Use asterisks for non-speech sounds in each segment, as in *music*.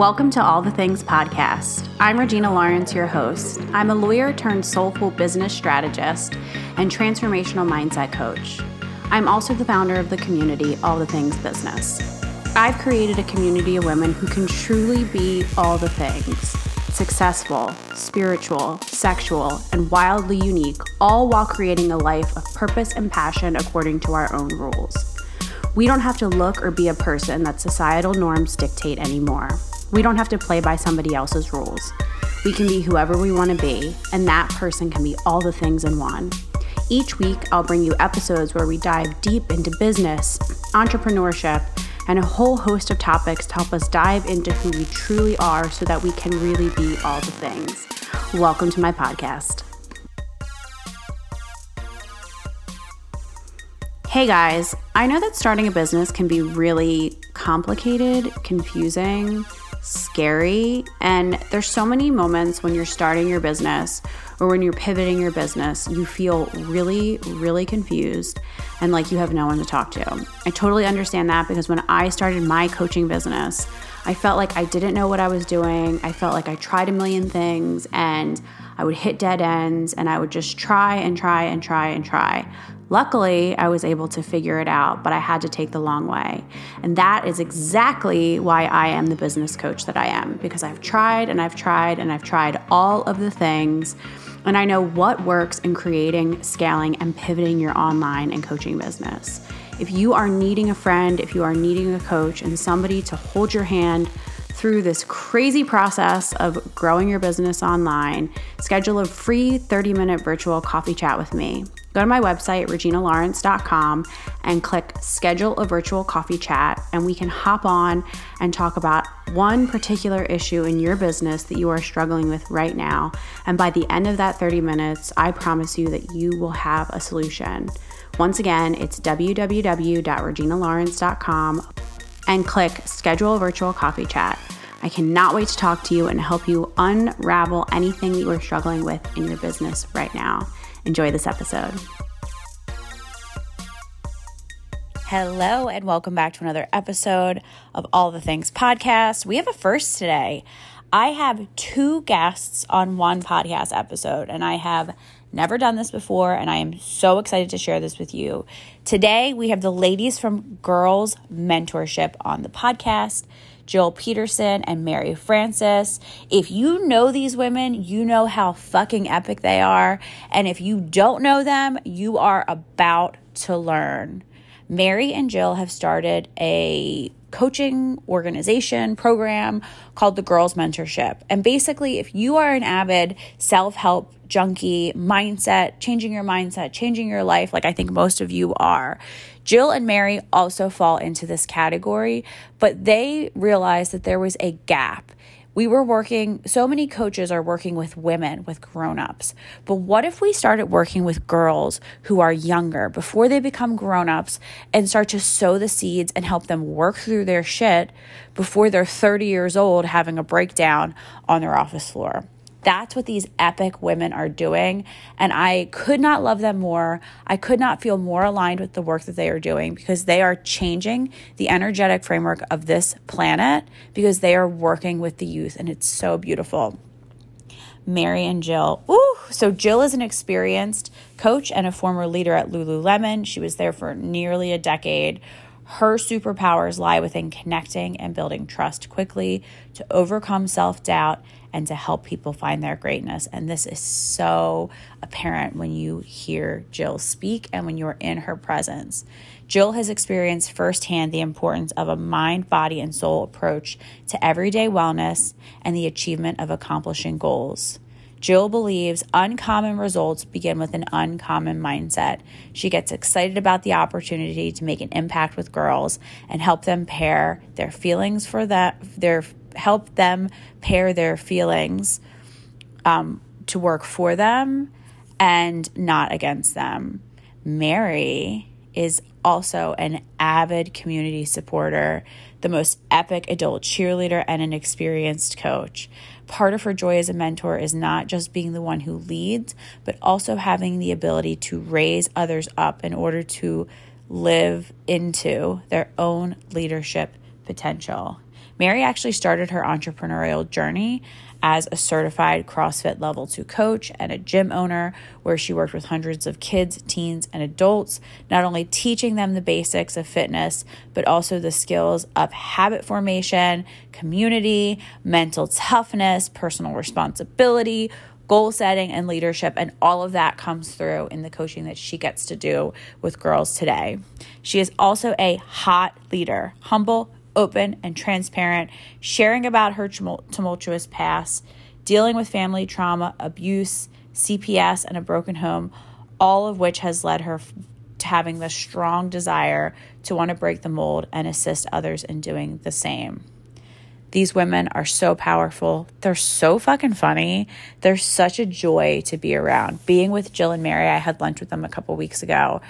Welcome to All the Things Podcast. I'm Regina Lawrence, your host. I'm a lawyer turned soulful business strategist and transformational mindset coach. I'm also the founder of the community All the Things Business. I've created a community of women who can truly be all the things successful, spiritual, sexual, and wildly unique, all while creating a life of purpose and passion according to our own rules. We don't have to look or be a person that societal norms dictate anymore. We don't have to play by somebody else's rules. We can be whoever we want to be, and that person can be all the things in one. Each week, I'll bring you episodes where we dive deep into business, entrepreneurship, and a whole host of topics to help us dive into who we truly are so that we can really be all the things. Welcome to my podcast. Hey guys, I know that starting a business can be really complicated, confusing, scary. And there's so many moments when you're starting your business or when you're pivoting your business, you feel really, really confused and like you have no one to talk to. I totally understand that because when I started my coaching business, I felt like I didn't know what I was doing. I felt like I tried a million things and I would hit dead ends and I would just try and try and try and try. Luckily, I was able to figure it out, but I had to take the long way. And that is exactly why I am the business coach that I am, because I've tried and I've tried and I've tried all of the things. And I know what works in creating, scaling, and pivoting your online and coaching business. If you are needing a friend, if you are needing a coach, and somebody to hold your hand through this crazy process of growing your business online, schedule a free 30 minute virtual coffee chat with me. Go to my website, reginalawrence.com, and click schedule a virtual coffee chat, and we can hop on and talk about one particular issue in your business that you are struggling with right now. And by the end of that 30 minutes, I promise you that you will have a solution. Once again, it's www.reginalawrence.com and click schedule a virtual coffee chat. I cannot wait to talk to you and help you unravel anything you are struggling with in your business right now. Enjoy this episode. Hello, and welcome back to another episode of All the Things podcast. We have a first today. I have two guests on one podcast episode, and I have never done this before, and I am so excited to share this with you. Today, we have the ladies from Girls Mentorship on the podcast. Jill Peterson, and Mary Francis. If you know these women, you know how fucking epic they are. And if you don't know them, you are about to learn. Mary and Jill have started a coaching organization program called the Girls Mentorship. And basically, if you are an avid self help junkie mindset, changing your mindset, changing your life, like I think most of you are, Jill and Mary also fall into this category, but they realized that there was a gap. We were working, so many coaches are working with women, with grown ups. But what if we started working with girls who are younger before they become grown ups and start to sow the seeds and help them work through their shit before they're 30 years old having a breakdown on their office floor? That's what these epic women are doing. And I could not love them more. I could not feel more aligned with the work that they are doing because they are changing the energetic framework of this planet because they are working with the youth. And it's so beautiful. Mary and Jill. Ooh, so Jill is an experienced coach and a former leader at Lululemon. She was there for nearly a decade. Her superpowers lie within connecting and building trust quickly to overcome self doubt and to help people find their greatness. And this is so apparent when you hear Jill speak and when you're in her presence. Jill has experienced firsthand the importance of a mind, body, and soul approach to everyday wellness and the achievement of accomplishing goals. Jill believes uncommon results begin with an uncommon mindset. She gets excited about the opportunity to make an impact with girls and help them pair their feelings for that their help them pair their feelings um, to work for them and not against them. Mary is also an avid community supporter, the most epic adult cheerleader, and an experienced coach. Part of her joy as a mentor is not just being the one who leads, but also having the ability to raise others up in order to live into their own leadership potential. Mary actually started her entrepreneurial journey as a certified CrossFit level two coach and a gym owner, where she worked with hundreds of kids, teens, and adults, not only teaching them the basics of fitness, but also the skills of habit formation, community, mental toughness, personal responsibility. Goal setting and leadership, and all of that comes through in the coaching that she gets to do with girls today. She is also a hot leader, humble, open and transparent, sharing about her tumultuous past, dealing with family trauma, abuse, CPS, and a broken home, all of which has led her to having the strong desire to want to break the mold and assist others in doing the same. These women are so powerful. They're so fucking funny. They're such a joy to be around. Being with Jill and Mary, I had lunch with them a couple weeks ago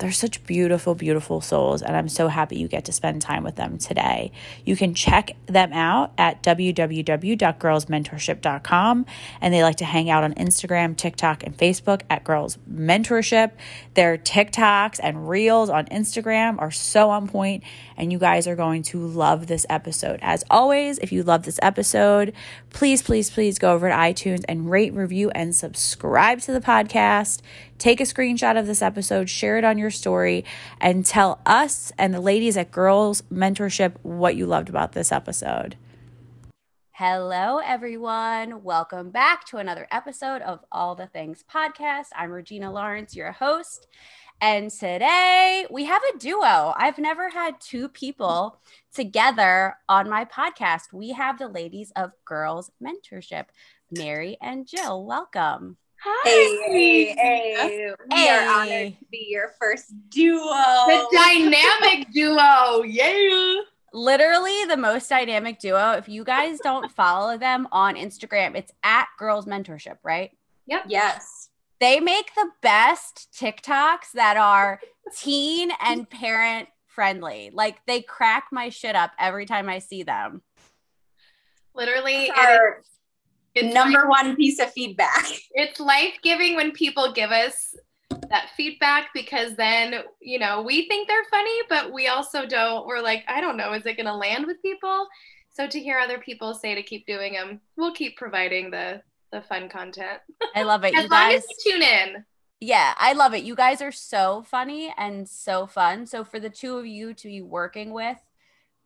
they're such beautiful, beautiful souls, and I'm so happy you get to spend time with them today. You can check them out at www.girlsmentorship.com, and they like to hang out on Instagram, TikTok, and Facebook at Girls Mentorship. Their TikToks and Reels on Instagram are so on point, and you guys are going to love this episode. As always, if you love this episode, please, please, please go over to iTunes and rate, review, and subscribe to the podcast. Take a screenshot of this episode, share it on your story, and tell us and the ladies at Girls Mentorship what you loved about this episode. Hello, everyone. Welcome back to another episode of All the Things Podcast. I'm Regina Lawrence, your host. And today we have a duo. I've never had two people together on my podcast. We have the ladies of Girls Mentorship, Mary and Jill. Welcome. Hi. Hey, hey, we hey. are honored to be your first duo. The dynamic duo. Yeah. Literally the most dynamic duo. If you guys don't follow them on Instagram, it's at Girls Mentorship, right? Yep. Yes. They make the best TikToks that are teen and parent friendly. Like they crack my shit up every time I see them. Literally, it's number like, one piece of feedback. *laughs* It's life giving when people give us that feedback because then, you know, we think they're funny, but we also don't. We're like, I don't know, is it going to land with people? So to hear other people say to keep doing them, we'll keep providing the the fun content. *laughs* I love it. as you long guys, as you tune in. Yeah, I love it. You guys are so funny and so fun. So for the two of you to be working with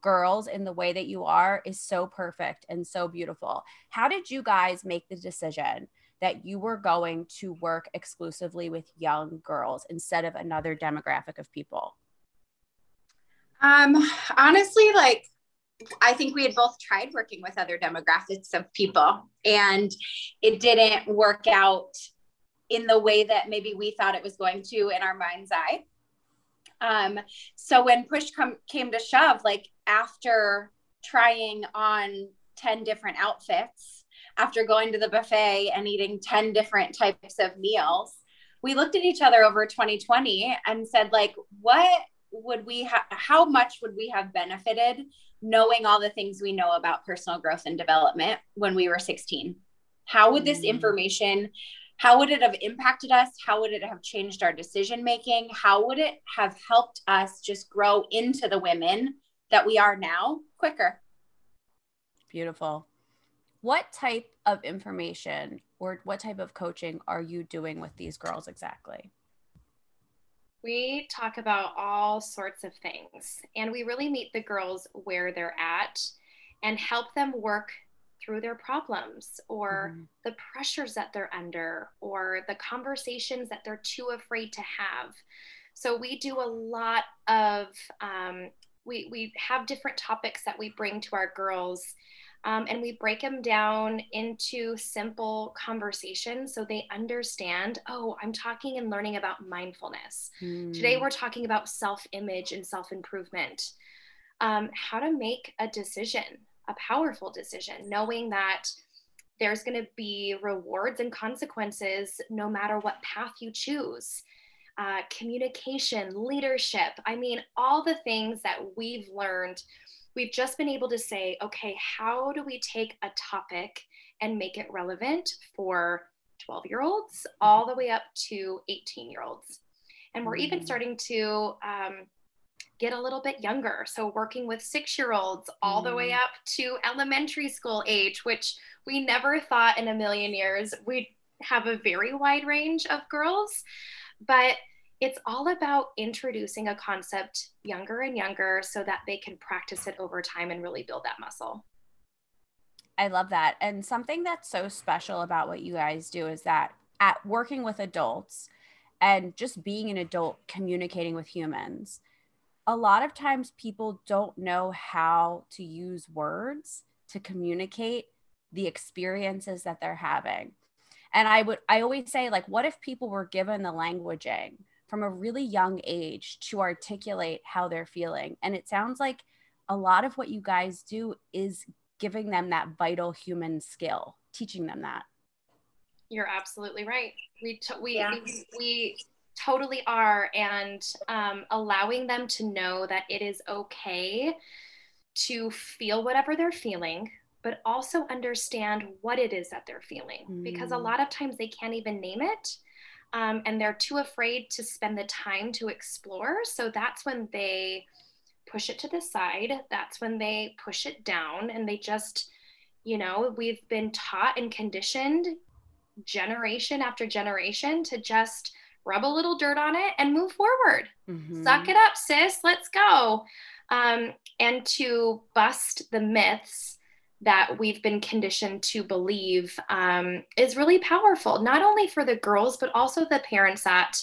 girls in the way that you are is so perfect and so beautiful. How did you guys make the decision that you were going to work exclusively with young girls instead of another demographic of people? Um, honestly, like I think we had both tried working with other demographics of people and it didn't work out in the way that maybe we thought it was going to in our mind's eye. Um, so when push come came to shove, like after trying on 10 different outfits, after going to the buffet and eating 10 different types of meals, we looked at each other over 2020 and said, like, what would we have, how much would we have benefited knowing all the things we know about personal growth and development when we were 16? How would this mm. information how would it have impacted us? How would it have changed our decision making? How would it have helped us just grow into the women that we are now quicker? Beautiful. What type of information or what type of coaching are you doing with these girls exactly? We talk about all sorts of things and we really meet the girls where they're at and help them work through their problems or mm-hmm. the pressures that they're under or the conversations that they're too afraid to have. So we do a lot of, um, we, we have different topics that we bring to our girls. Um, and we break them down into simple conversations so they understand oh i'm talking and learning about mindfulness mm. today we're talking about self-image and self-improvement um, how to make a decision a powerful decision, knowing that there's going to be rewards and consequences no matter what path you choose. Uh, communication, leadership. I mean, all the things that we've learned, we've just been able to say, okay, how do we take a topic and make it relevant for 12 year olds all the way up to 18 year olds? And we're even mm. starting to um, get a little bit younger. So, working with six year olds all the way mm. up to elementary school age, which we never thought in a million years we'd have a very wide range of girls. But it's all about introducing a concept younger and younger so that they can practice it over time and really build that muscle. I love that. And something that's so special about what you guys do is that at working with adults and just being an adult communicating with humans, a lot of times people don't know how to use words to communicate the experiences that they're having. And I would I always say like what if people were given the languaging from a really young age to articulate how they're feeling? And it sounds like a lot of what you guys do is giving them that vital human skill, teaching them that. You're absolutely right. We t- we, yeah. we, we totally are and um, allowing them to know that it is okay to feel whatever they're feeling but also understand what it is that they're feeling mm. because a mm. lot of times they can't even name it um, and they're too afraid to spend the time to explore so that's when they push it to the side that's when they push it down and they just you know we've been taught and conditioned generation after generation to just rub a little dirt on it and move forward. Mm-hmm. Suck it up, sis. Let's go. Um, and to bust the myths that we've been conditioned to believe um, is really powerful, not only for the girls, but also the parents that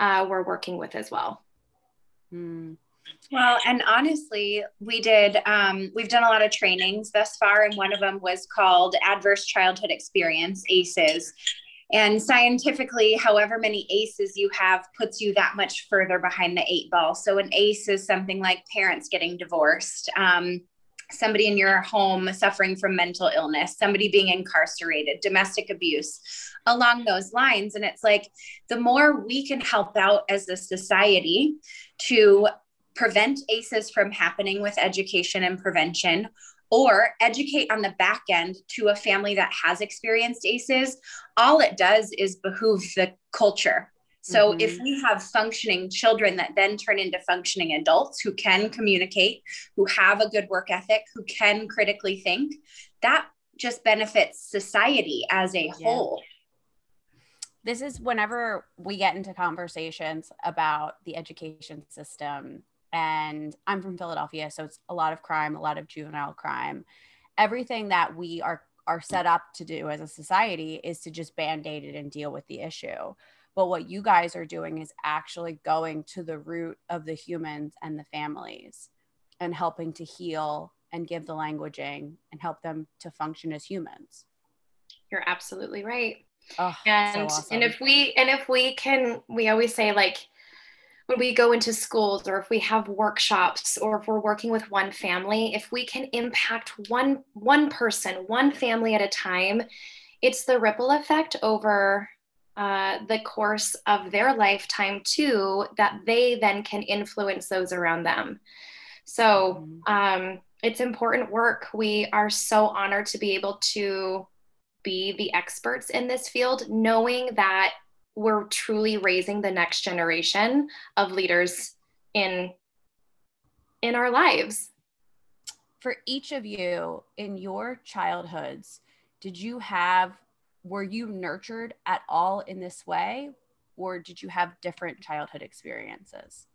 uh, we're working with as well. Mm. Well, and honestly, we did, um, we've done a lot of trainings thus far, and one of them was called Adverse Childhood Experience, ACEs. And scientifically, however many ACEs you have puts you that much further behind the eight ball. So, an ACE is something like parents getting divorced, um, somebody in your home suffering from mental illness, somebody being incarcerated, domestic abuse, along those lines. And it's like the more we can help out as a society to prevent ACEs from happening with education and prevention, or educate on the back end to a family that has experienced ACEs, all it does is behoove the culture. So mm-hmm. if we have functioning children that then turn into functioning adults who can communicate, who have a good work ethic, who can critically think, that just benefits society as a yeah. whole. This is whenever we get into conversations about the education system and I'm from Philadelphia, so it's a lot of crime, a lot of juvenile crime. Everything that we are are set up to do as a society is to just band-aid it and deal with the issue. But what you guys are doing is actually going to the root of the humans and the families and helping to heal and give the languaging and help them to function as humans. You're absolutely right. Oh, and so awesome. and if we and if we can we always say like when we go into schools or if we have workshops or if we're working with one family if we can impact one one person one family at a time it's the ripple effect over uh, the course of their lifetime too that they then can influence those around them. So mm-hmm. um, it's important work. We are so honored to be able to be the experts in this field knowing that we're truly raising the next generation of leaders in in our lives. For each of you in your childhoods did you have were you nurtured at all in this way or did you have different childhood experiences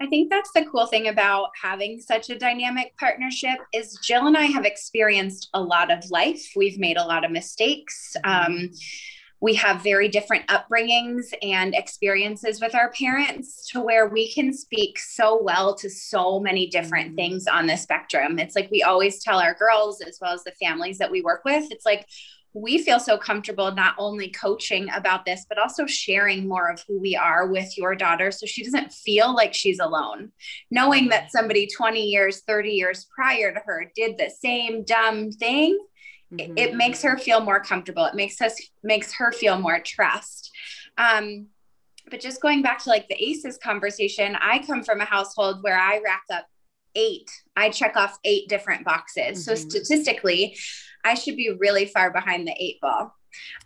I think that's the cool thing about having such a dynamic partnership is Jill and I have experienced a lot of life. We've made a lot of mistakes. Um, we have very different upbringings and experiences with our parents to where we can speak so well to so many different mm-hmm. things on the spectrum. It's like we always tell our girls, as well as the families that we work with, it's like we feel so comfortable not only coaching about this, but also sharing more of who we are with your daughter so she doesn't feel like she's alone. Knowing that somebody 20 years, 30 years prior to her did the same dumb thing mm-hmm. it, it, makes her feel more comfortable it makes us makes her feel more trust um, but just going back to like the aces conversation i come from a household where i rack up eight i check off eight different boxes mm-hmm. so statistically I should be really far behind the eight ball.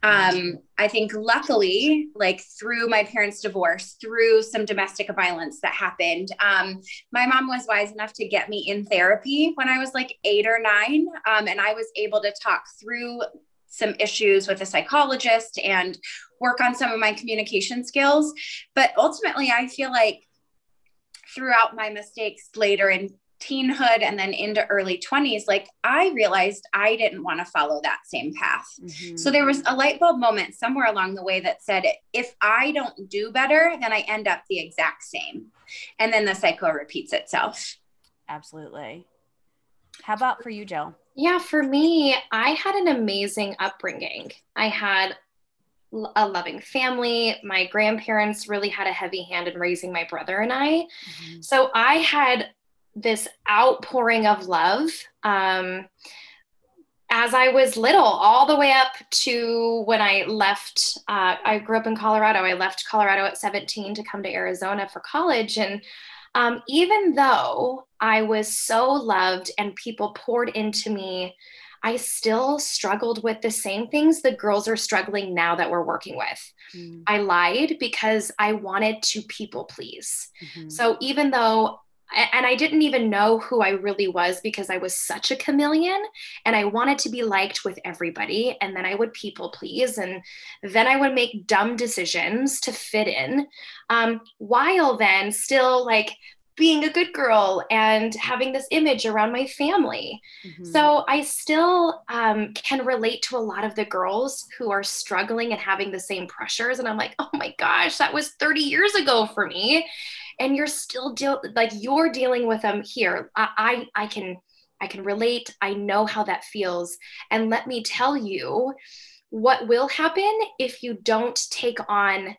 Um, I think luckily, like through my parents' divorce, through some domestic violence that happened, um, my mom was wise enough to get me in therapy when I was like eight or nine. Um, and I was able to talk through some issues with a psychologist and work on some of my communication skills. But ultimately, I feel like throughout my mistakes later in teenhood and then into early 20s like i realized i didn't want to follow that same path mm-hmm. so there was a light bulb moment somewhere along the way that said if i don't do better then i end up the exact same and then the cycle repeats itself absolutely how about for you jill yeah for me i had an amazing upbringing i had a loving family. My grandparents really had a heavy hand in raising my brother and I. Mm-hmm. So I had this outpouring of love um, as I was little, all the way up to when I left. Uh, I grew up in Colorado. I left Colorado at 17 to come to Arizona for college. And um, even though I was so loved and people poured into me, I still struggled with the same things the girls are struggling now that we're working with. Mm. I lied because I wanted to people please. Mm-hmm. So even though and I didn't even know who I really was because I was such a chameleon and I wanted to be liked with everybody. And then I would people please. And then I would make dumb decisions to fit in, um, while then still like being a good girl and having this image around my family. Mm-hmm. So I still um, can relate to a lot of the girls who are struggling and having the same pressures. And I'm like, oh my gosh, that was 30 years ago for me. And you're still deal like you're dealing with them here. I, I I can I can relate. I know how that feels. And let me tell you what will happen if you don't take on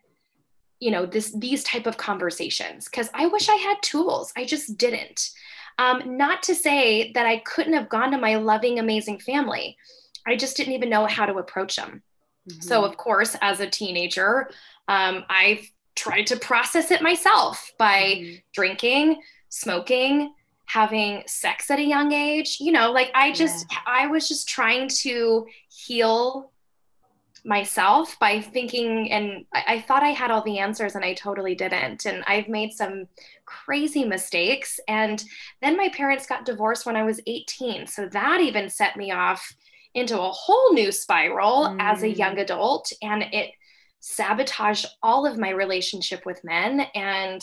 you know this these type of conversations because i wish i had tools i just didn't um, not to say that i couldn't have gone to my loving amazing family i just didn't even know how to approach them mm-hmm. so of course as a teenager um, i tried to process it myself by mm-hmm. drinking smoking having sex at a young age you know like i just yeah. i was just trying to heal myself by thinking and I, I, thought I had all the answers and I totally didn't. And I've made some crazy mistakes. And then my parents got divorced when I was 18. So that even set me off into a whole new spiral mm. as a young mm. adult. And it sabotaged all of my relationship with men. And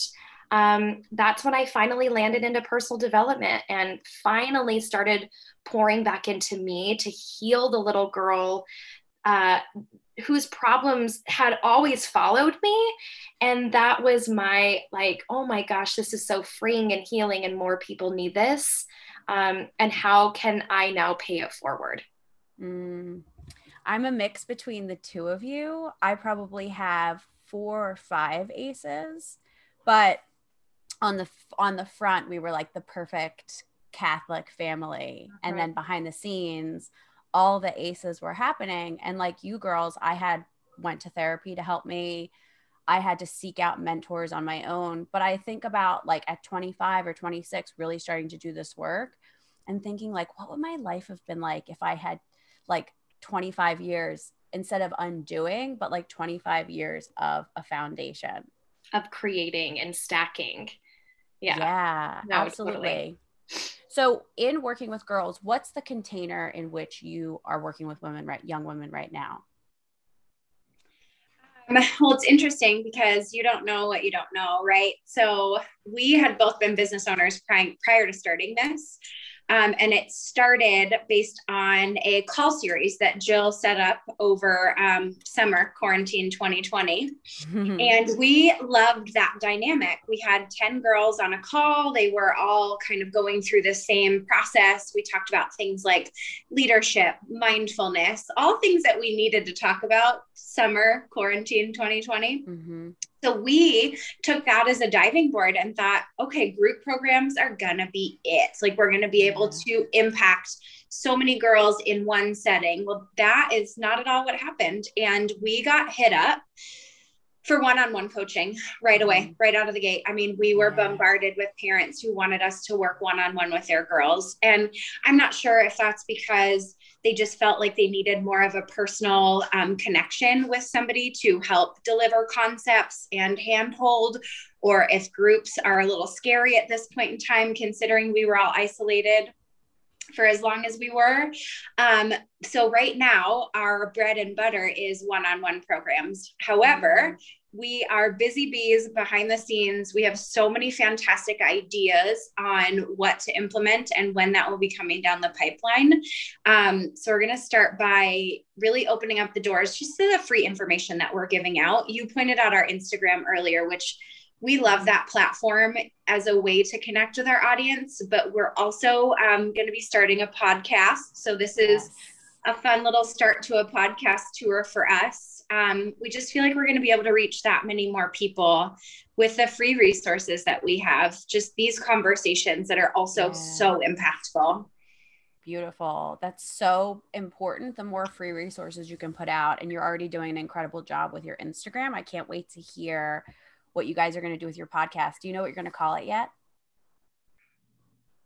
um, that's when I finally landed into personal development and finally started pouring back into me to heal the little girl uh, whose problems had always followed me. And that was my, like, oh my gosh, this is so freeing and healing, and more people need this. Um, and how can I now pay it forward? Mm. I'm a mix between the two of you. I probably have four or five aces, but on the on the front we were like the perfect Catholic family, and then behind the scenes all the aces were happening. And like you girls i had went to therapy to help me. I had to seek out mentors on my own. But i think about like at 25 or 26 really starting to do this work and thinking like what would my life have been like if i had like 25 years instead of undoing but like 25 years of a foundation of creating and stacking yeah yeah no, absolutely totally. So, in working with girls, what's the container in which you are working with women, right, young women right now? Um, well, it's interesting because you don't know what you don't know, right? So, we had both been business owners prior, prior to starting this. Um, and it started based on a call series that Jill set up over um, summer quarantine 2020. *laughs* and we loved that dynamic. We had 10 girls on a call. They were all kind of going through the same process. We talked about things like leadership, mindfulness, all things that we needed to talk about summer quarantine 2020. Mm-hmm. So we took that as a diving board and thought, okay, group programs are gonna be it. Like we're gonna be able to impact so many girls in one setting. Well, that is not at all what happened. And we got hit up for one-on-one coaching right away, mm-hmm. right out of the gate. I mean, we were bombarded with parents who wanted us to work one-on-one with their girls. And I'm not sure if that's because they just felt like they needed more of a personal um, connection with somebody to help deliver concepts and handhold or if groups are a little scary at this point in time considering we were all isolated for as long as we were. Um, so right now, our bread and butter is one-on-one programs. However, we are busy bees behind the scenes. We have so many fantastic ideas on what to implement and when that will be coming down the pipeline. Um, so, we're going to start by really opening up the doors just to the free information that we're giving out. You pointed out our Instagram earlier, which we love that platform as a way to connect with our audience, but we're also um, going to be starting a podcast. So, this is yes. a fun little start to a podcast tour for us. Um, we just feel like we're going to be able to reach that many more people with the free resources that we have, just these conversations that are also yeah. so impactful. Beautiful. That's so important. The more free resources you can put out, and you're already doing an incredible job with your Instagram. I can't wait to hear what you guys are going to do with your podcast. Do you know what you're going to call it yet?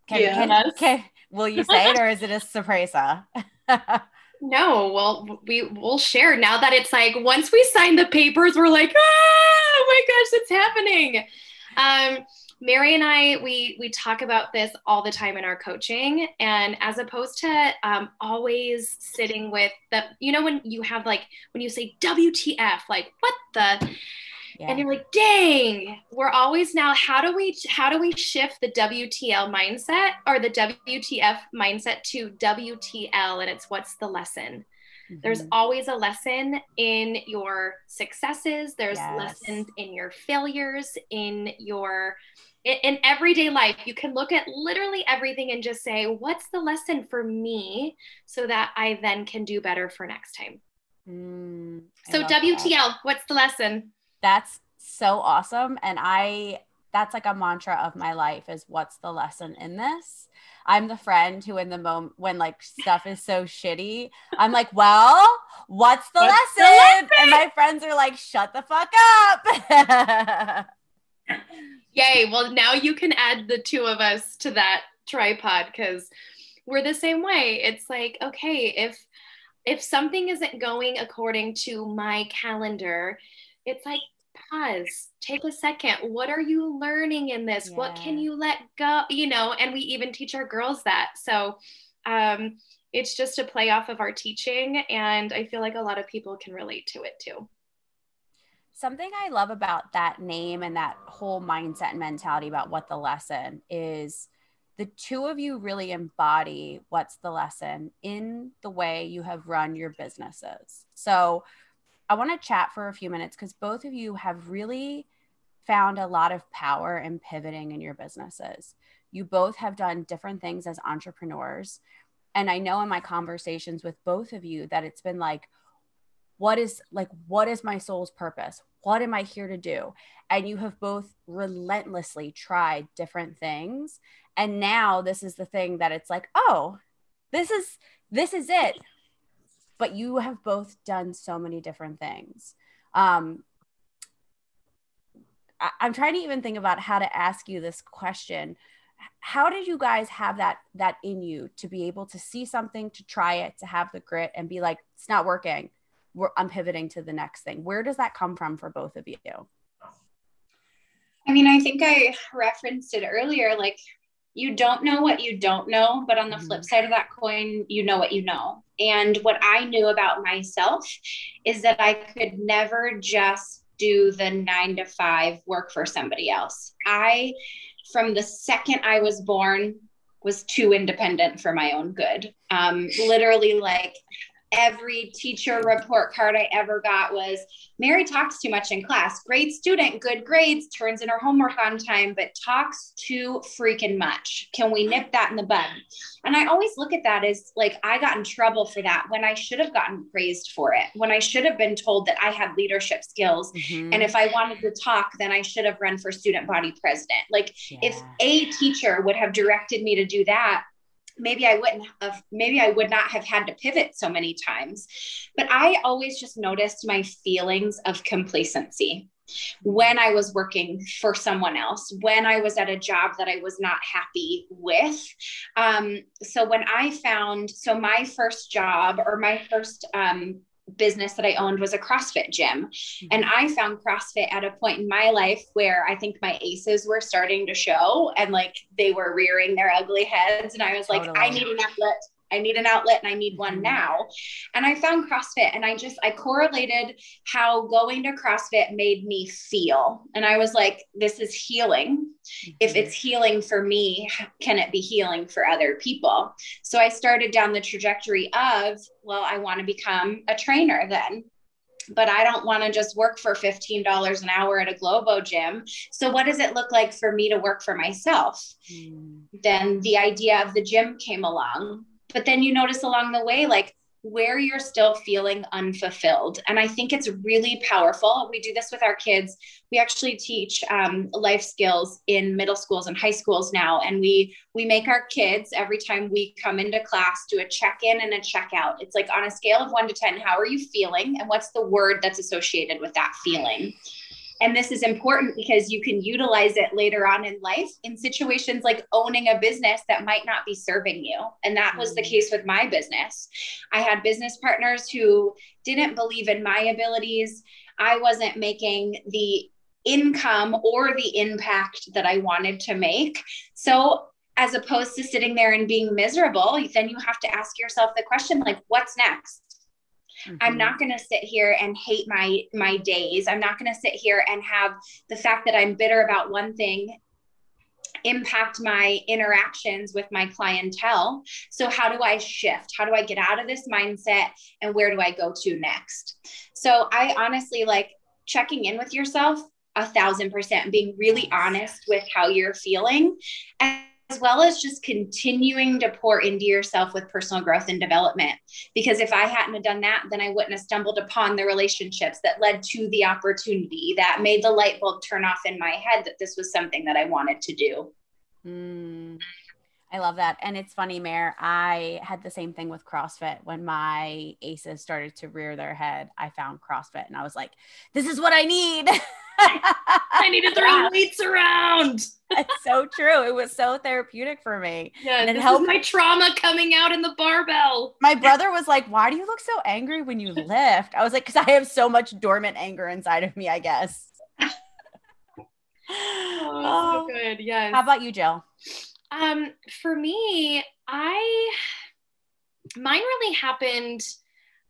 Can, yes. can, can, will you say it or is it a *laughs* surprise? *laughs* no, well, we will share now that it's like once we sign the papers, we're like, ah, oh my gosh, it's happening. Um, Mary and I, we we talk about this all the time in our coaching, and as opposed to um, always sitting with the, you know, when you have like when you say WTF, like what the, yeah. and you're like dang we're always now how do we how do we shift the wtl mindset or the wtf mindset to wtl and it's what's the lesson mm-hmm. there's always a lesson in your successes there's yes. lessons in your failures in your in everyday life, you can look at literally everything and just say, what's the lesson for me so that I then can do better for next time? Mm, so, WTL, that. what's the lesson? That's so awesome. And I, that's like a mantra of my life is what's the lesson in this? I'm the friend who in the moment when like stuff is so shitty, I'm like, well, what's the, what's lesson? the lesson? And my friends are like, shut the fuck up. *laughs* Yay. Well, now you can add the two of us to that tripod because we're the same way. It's like, okay, if if something isn't going according to my calendar, it's like pause take a second. What are you learning in this? Yeah. what can you let go you know and we even teach our girls that. So um, it's just a play off of our teaching and i feel like a lot of people can relate to it too. Something i love about that name and that whole mindset and mentality about what the lesson is the two of you really embody what's the lesson in the way you have run your businesses. So I want to chat for a few minutes because both of you have really found a lot of power in pivoting in your businesses. You both have done different things as entrepreneurs. And I know in my conversations with both of you that it's been like, what is like, what is my soul's purpose? What am I here to do? And you have both relentlessly tried different things. And now this is the thing that it's like, oh, this is this is it but you have both done so many different things. Um, I, I'm trying to even think about how to ask you this question. How did you guys have that that in you to be able to see something, to try it, to have the grit, and be like, it's not working. We're, I'm pivoting to the next thing. Where does that come from for both of you? I mean, I think I referenced it earlier. Like, you don't know what you don't know, but on the flip mm-hmm. side of that coin, you know what you know. And what I knew about myself is that I could never just do the nine to five work for somebody else. I, from the second I was born, was too independent for my own good. Um, literally, like every teacher report card I ever got was Mary talks too much in class. Great student, good grades, turns in her homework on time, but talks too freaking much. Can we nip that in the bud? And I always look at that as like I got in trouble for that when I should have gotten praised for it, when I should have been told that I had leadership skills. Mm-hmm. And if I wanted to talk, then I should have run for student body president. Like yeah. if a teacher would have directed me to do that, maybe I wouldn't have, maybe I would not have had to pivot so many times. But I always just noticed my feelings of complacency. when I was working for someone else, when I was at a job that I was not happy with. Um, so when I found, so my first job or my first um, business that I owned was a CrossFit gym. Mm-hmm. And I found CrossFit at a point in my life where I think my aces were starting to show and like they were rearing their ugly heads. And I was like, totally. I need an outlet I need an outlet and I need one mm-hmm. now. And I found CrossFit and I just I correlated how going to CrossFit made me feel. And I was like, this is healing. If mm-hmm. it's healing for me, can it be healing for other people? So I started down the trajectory of, well, I want to become a trainer then but I don't want to just work for $15 an hour at a Globo gym. So, what does it look like for me to work for myself? Mm. Then the idea of the gym came along. But then you notice along the way, like where you're still feeling unfulfilled. And I think it's really powerful. We do this with our kids. We actually teach um, life skills in middle schools and high schools now. And we we make our kids every time we come into class do a check-in and a check-out. It's like on a scale of one to 10, how are you feeling? And what's the word that's associated with that feeling? And this is important because you can utilize it later on in life in situations like owning a business that might not be serving you. And that was the mm. case with my business. I had business partners who didn't believe in my abilities. I wasn't making the income or the impact that I wanted to make. So as opposed to sitting there and being miserable, then you have to ask yourself the question like, what's next? Mm-hmm. I'm not going to sit here and hate my my days. I'm not going to sit here and have the fact that I'm bitter about one thing impact my interactions with my clientele. So how do I shift? How do I get out of this mindset and where do I go to next? So I honestly like checking in with yourself a thousand percent, being really honest with how you're feeling. And as well as just continuing to pour into yourself with personal growth and development. Because if I hadn't have done that, then I wouldn't have stumbled upon the relationships that led to the opportunity that made the light bulb turn off in my head that this was something that I wanted to do. Mm, I love that. And it's funny, Mare, I had the same thing with CrossFit. When my aces started to rear their head, I found CrossFit and I was like, this is what I need. *laughs* I need to throw weights around. It's so true. It was so therapeutic for me. Yeah, and it helped my trauma coming out in the barbell. My brother was like, "Why do you look so angry when you lift?" I was like, "Cause I have so much dormant anger inside of me, I guess." oh, *laughs* oh, so oh. good. Yes. How about you, Jill? Um, for me, I mine really happened.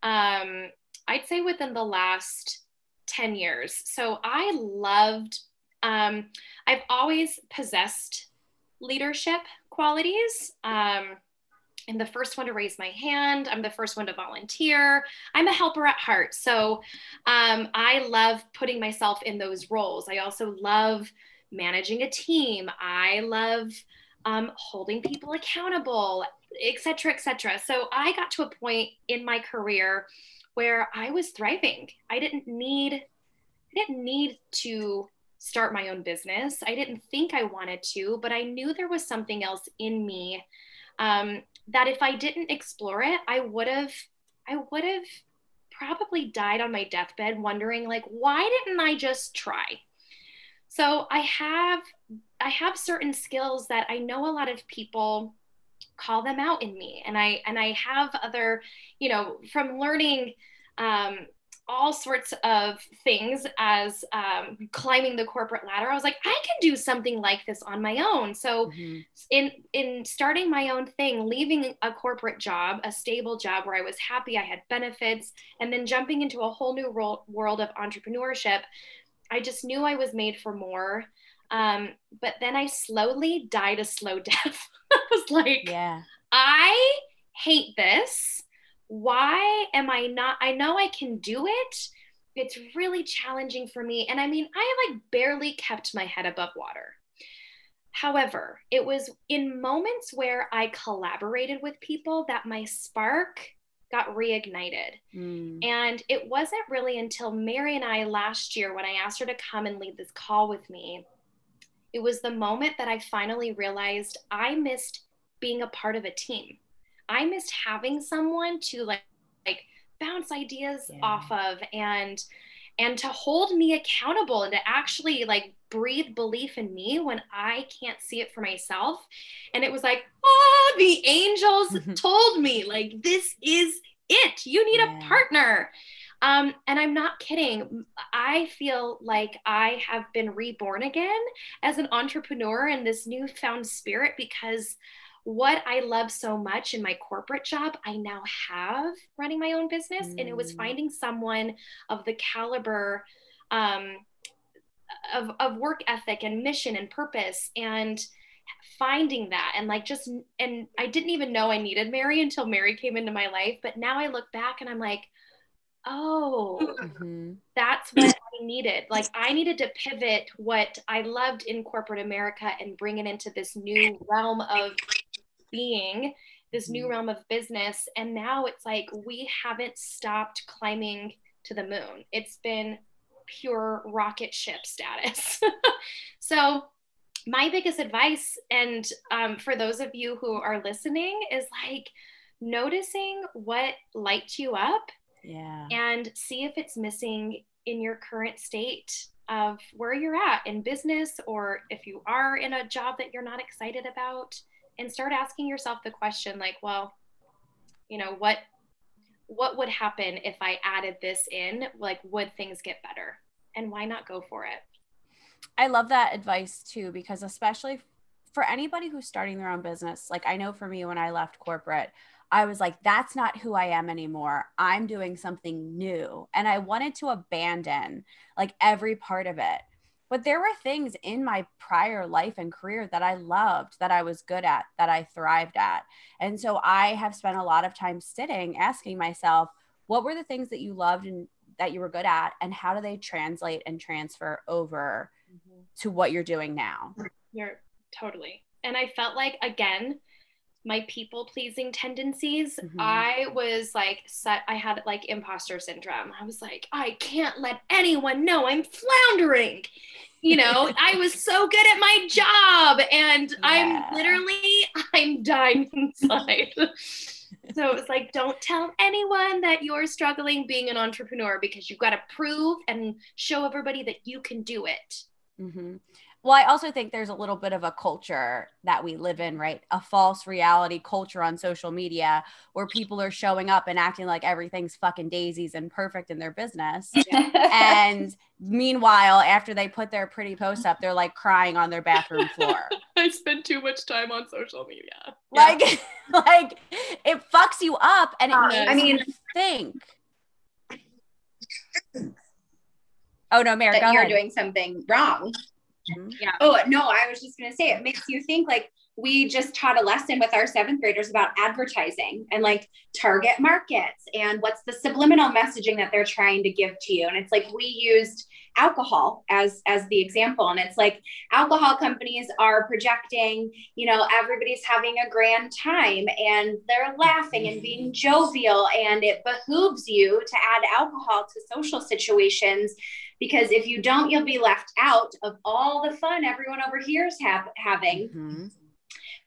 Um, I'd say within the last 10 years. So I loved, um, I've always possessed leadership qualities. Um, I'm the first one to raise my hand. I'm the first one to volunteer. I'm a helper at heart. So um, I love putting myself in those roles. I also love managing a team. I love um, holding people accountable, et cetera, et cetera. So I got to a point in my career where I was thriving. I didn't need I didn't need to start my own business. I didn't think I wanted to, but I knew there was something else in me um, that if I didn't explore it, I would have I would have probably died on my deathbed wondering like why didn't I just try? So I have I have certain skills that I know a lot of people call them out in me and I and I have other, you know, from learning um, all sorts of things as um, climbing the corporate ladder. I was like, I can do something like this on my own. So, mm-hmm. in in starting my own thing, leaving a corporate job, a stable job where I was happy, I had benefits, and then jumping into a whole new ro- world of entrepreneurship, I just knew I was made for more. Um, but then I slowly died a slow *laughs* death. I was like, yeah, I hate this why am I not? I know I can do it. It's really challenging for me. And I mean, I like barely kept my head above water. However, it was in moments where I collaborated with people that my spark got reignited. Mm. And it wasn't really until Mary and I last year, when I asked her to come and lead this call with me, it was the moment that I finally realized I missed being a part of a team. I missed having someone to like like bounce ideas yeah. off of and and to hold me accountable and to actually like breathe belief in me when I can't see it for myself. And it was like, oh, the angels *laughs* told me, like, this is it. You need yeah. a partner. Um, and I'm not kidding. I feel like I have been reborn again as an entrepreneur in this newfound spirit because what I love so much in my corporate job, I now have running my own business. Mm. And it was mm. finding someone of the caliber um, of, of work ethic and mission and purpose and finding that and like just and I didn't even know I needed Mary until Mary came into my life but now I look back and I'm like oh mm-hmm. that's what I needed like I needed to pivot what I loved in corporate America and bring it into this new realm of being this new mm-hmm. realm of business and now it's like we haven't stopped climbing to the moon it's been pure rocket ship status *laughs* so my biggest advice and um, for those of you who are listening is like noticing what lights you up yeah. and see if it's missing in your current state of where you're at in business or if you are in a job that you're not excited about and start asking yourself the question like well you know what what would happen if i added this in? Like would things get better? And why not go for it? I love that advice too because especially for anybody who's starting their own business like i know for me when i left corporate I was like, that's not who I am anymore. I'm doing something new. And I wanted to abandon like every part of it. But there were things in my prior life and career that I loved, that I was good at, that I thrived at. And so I have spent a lot of time sitting asking myself, what were the things that you loved and that you were good at? And how do they translate and transfer over mm-hmm. to what you're doing now? You're totally. And I felt like, again, my people pleasing tendencies mm-hmm. i was like set i had like imposter syndrome i was like i can't let anyone know i'm floundering you know *laughs* i was so good at my job and yeah. i'm literally *laughs* i'm dying inside so it's like don't tell anyone that you're struggling being an entrepreneur because you've got to prove and show everybody that you can do it mm-hmm. Well, I also think there's a little bit of a culture that we live in, right? A false reality culture on social media where people are showing up and acting like everything's fucking daisies and perfect in their business. and *laughs* meanwhile, after they put their pretty post up, they're like crying on their bathroom floor. *laughs* I spend too much time on social media. Like, yeah. *laughs* like it fucks you up and it uh, makes I mean, you think. Oh no, Mary, you're ahead. doing something wrong. Mm-hmm. Yeah. Oh, no, I was just going to say it makes you think like we just taught a lesson with our seventh graders about advertising and like target markets and what's the subliminal messaging that they're trying to give to you. And it's like we used alcohol as as the example and it's like alcohol companies are projecting you know everybody's having a grand time and they're laughing and being jovial and it behooves you to add alcohol to social situations because if you don't, you'll be left out of all the fun everyone over here is have, having. Mm-hmm.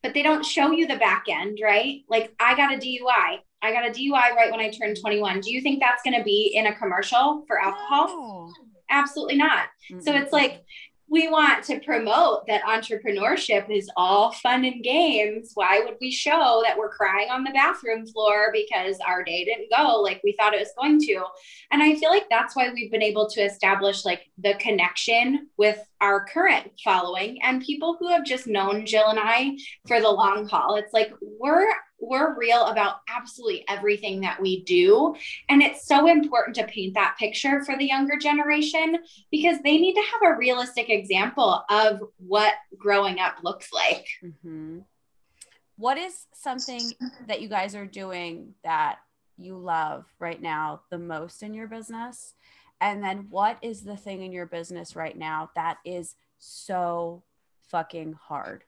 But they don't show you the back end, right? Like I got a DUI. I got a DUI right when I turned 21. Do you think that's going to be in a commercial for alcohol? No. Absolutely not. Mm-hmm. So it's like we want to promote that entrepreneurship is all fun and games. Why would we show that we're crying on the bathroom floor because our day didn't go like we thought it was going to? And I feel like that's why we've been able to establish like the connection with our current following and people who have just known Jill and I for the long haul. It's like we're we're real about absolutely everything that we do. And it's so important to paint that picture for the younger generation because they need to have a realistic example of what growing up looks like. Mm-hmm. What is something that you guys are doing that you love right now the most in your business? And then what is the thing in your business right now that is so fucking hard?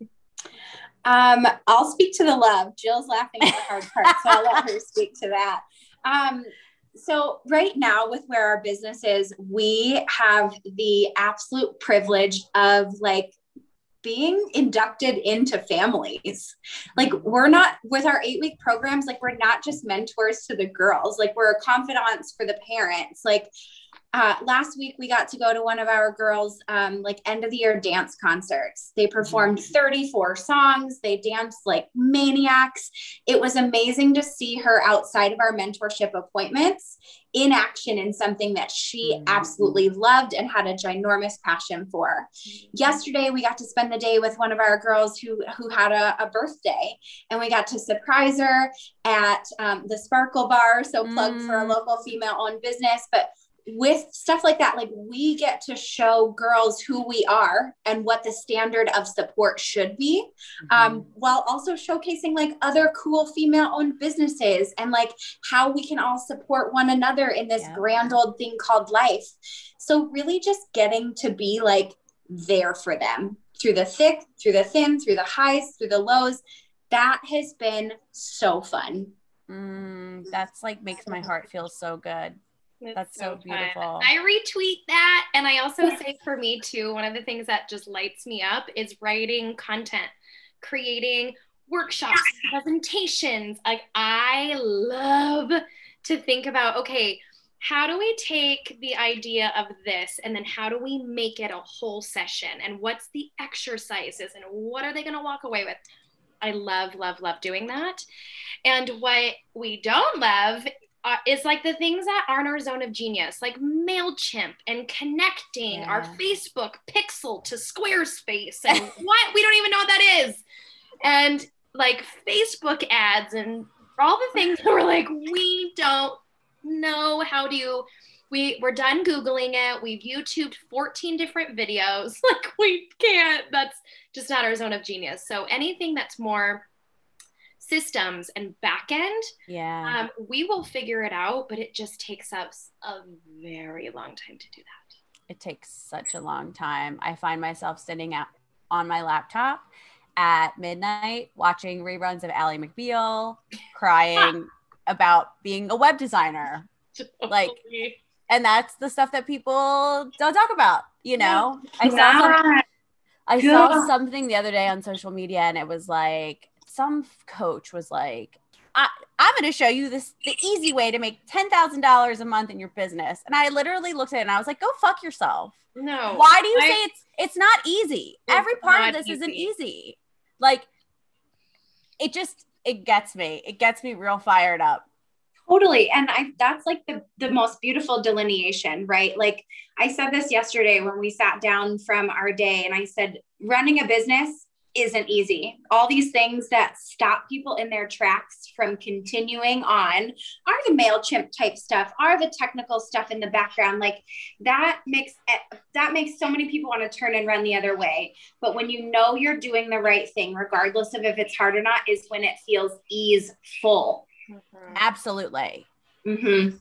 *laughs* Um, I'll speak to the love. Jill's laughing at the hard part, so I'll let her speak to that. Um, so right now with where our business is we have the absolute privilege of like being inducted into families. Like we're not with our eight week programs, like we're not just mentors to the girls, like we're confidants for the parents. Like uh, last week we got to go to one of our girls um, like end of the year dance concerts they performed mm-hmm. 34 songs they danced like maniacs it was amazing to see her outside of our mentorship appointments in action in something that she mm-hmm. absolutely loved and had a ginormous passion for mm-hmm. yesterday we got to spend the day with one of our girls who who had a, a birthday and we got to surprise her at um, the sparkle bar so plug for a local female owned business but with stuff like that, like we get to show girls who we are and what the standard of support should be, um, mm-hmm. while also showcasing like other cool female owned businesses and like how we can all support one another in this yeah. grand old thing called life. So, really, just getting to be like there for them through the thick, through the thin, through the highs, through the lows. That has been so fun. Mm, that's like makes my heart feel so good. It's That's so, so beautiful. I retweet that. And I also say for me too, one of the things that just lights me up is writing content, creating workshops, presentations. Like I love to think about, okay, how do we take the idea of this and then how do we make it a whole session? And what's the exercises and what are they going to walk away with? I love, love, love doing that. And what we don't love uh, is like the things that aren't our zone of genius, like MailChimp and connecting yeah. our Facebook pixel to Squarespace and *laughs* what? We don't even know what that is. And like Facebook ads and all the things that we're like, we don't know how to. We, we're done Googling it. We've YouTubed 14 different videos. *laughs* Like, we can't, that's just not our zone of genius. So, anything that's more systems and backend, yeah, um, we will figure it out. But it just takes us a very long time to do that. It takes such a long time. I find myself sitting out on my laptop at midnight watching reruns of Ally McBeal, *laughs* crying about being a web designer. Like, and that's the stuff that people don't talk about. You know, I saw some, I saw something the other day on social media, and it was like some coach was like, I, am going to show you this the easy way to make ten thousand dollars a month in your business. And I literally looked at it and I was like, go fuck yourself. No. Why do you I, say it's it's not easy? Every part of this easy. isn't easy. Like it just it gets me. It gets me real fired up. Totally. And I that's like the the most beautiful delineation, right? Like I said this yesterday when we sat down from our day and I said running a business isn't easy. All these things that stop people in their tracks from continuing on are the MailChimp type stuff, are the technical stuff in the background. Like that makes that makes so many people want to turn and run the other way. But when you know you're doing the right thing, regardless of if it's hard or not, is when it feels easeful. Mm-hmm. Absolutely. Mm-hmm.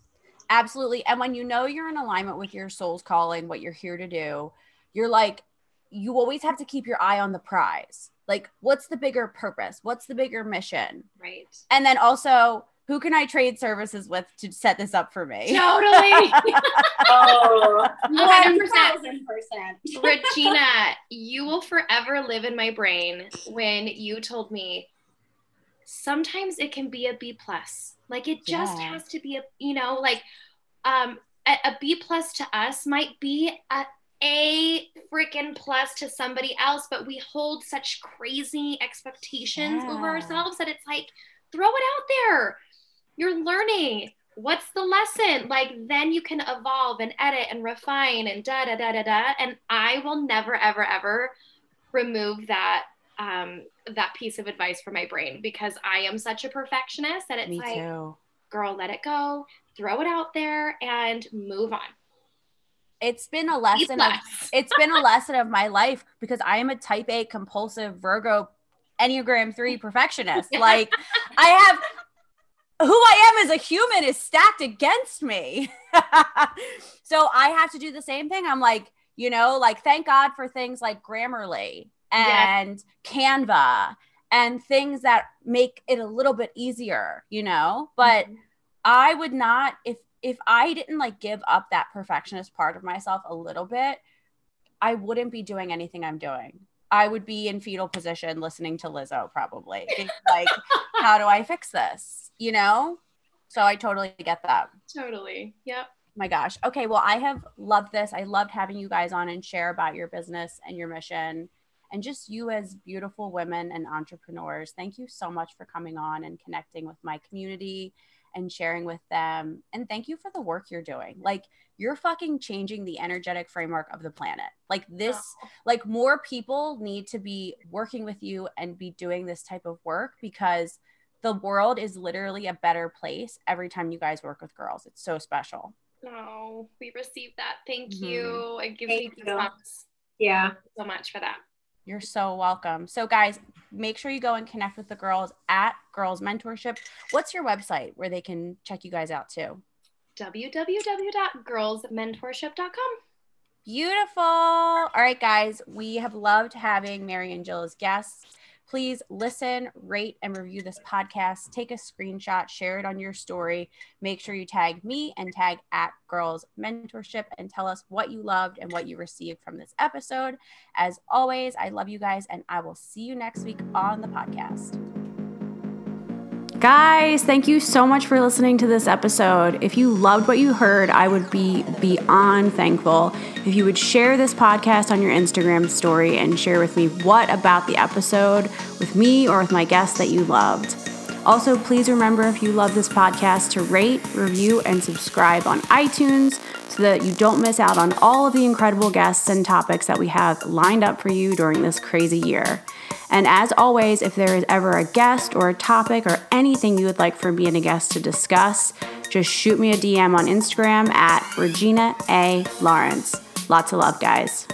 Absolutely. And when you know you're in alignment with your soul's calling, what you're here to do, you're like, you always have to keep your eye on the prize. Like, what's the bigger purpose? What's the bigger mission? Right. And then also, who can I trade services with to set this up for me? *laughs* Totally. *laughs* oh, 100%. *laughs* Regina, you will forever live in my brain when you told me sometimes it can be a B plus. Like it just yeah. has to be a, you know, like um a, a B plus to us might be a a freaking plus to somebody else, but we hold such crazy expectations yeah. over ourselves that it's like, throw it out there. You're learning. What's the lesson? Like, then you can evolve and edit and refine and da da da da da. And I will never, ever, ever remove that um that piece of advice from my brain because I am such a perfectionist that it's Me like, too. girl, let it go, throw it out there and move on it's been a lesson of it's been a lesson of my life because I am a type A compulsive Virgo Enneagram 3 perfectionist. *laughs* Like I have who I am as a human is stacked against me. *laughs* so I have to do the same thing. I'm like, you know, like thank God for things like Grammarly and. Canva and things that make it a little bit easier, you know? But mm-hmm. I would not if if I didn't like give up that perfectionist part of myself a little bit, I wouldn't be doing anything I'm doing. I would be in fetal position listening to Lizzo probably. *laughs* like, how do I fix this? You know? So I totally get that. Totally. Yep. Oh my gosh. Okay. Well, I have loved this. I loved having you guys on and share about your business and your mission and just you as beautiful women and entrepreneurs. Thank you so much for coming on and connecting with my community and sharing with them. And thank you for the work you're doing. Like, you're fucking changing the energetic framework of the planet. Like, this, oh. like, more people need to be working with you and be doing this type of work because the world is literally a better place every time you guys work with girls. It's so special. Oh, we received that. Thank mm-hmm. you. It gives Thank me goosebumps. Yeah. so much for that. You're so welcome. So, guys, make sure you go and connect with the girls at Girls Mentorship. What's your website where they can check you guys out too? www.girlsmentorship.com. Beautiful. All right, guys, we have loved having Mary and Jill as guests. Please listen, rate, and review this podcast. Take a screenshot, share it on your story. Make sure you tag me and tag at Girls Mentorship and tell us what you loved and what you received from this episode. As always, I love you guys, and I will see you next week on the podcast. Guys, thank you so much for listening to this episode. If you loved what you heard, I would be beyond thankful if you would share this podcast on your Instagram story and share with me what about the episode with me or with my guests that you loved. Also, please remember if you love this podcast to rate, review, and subscribe on iTunes so that you don't miss out on all of the incredible guests and topics that we have lined up for you during this crazy year. And as always, if there is ever a guest or a topic or anything you would like for me and a guest to discuss, just shoot me a DM on Instagram at Regina A. Lawrence. Lots of love, guys.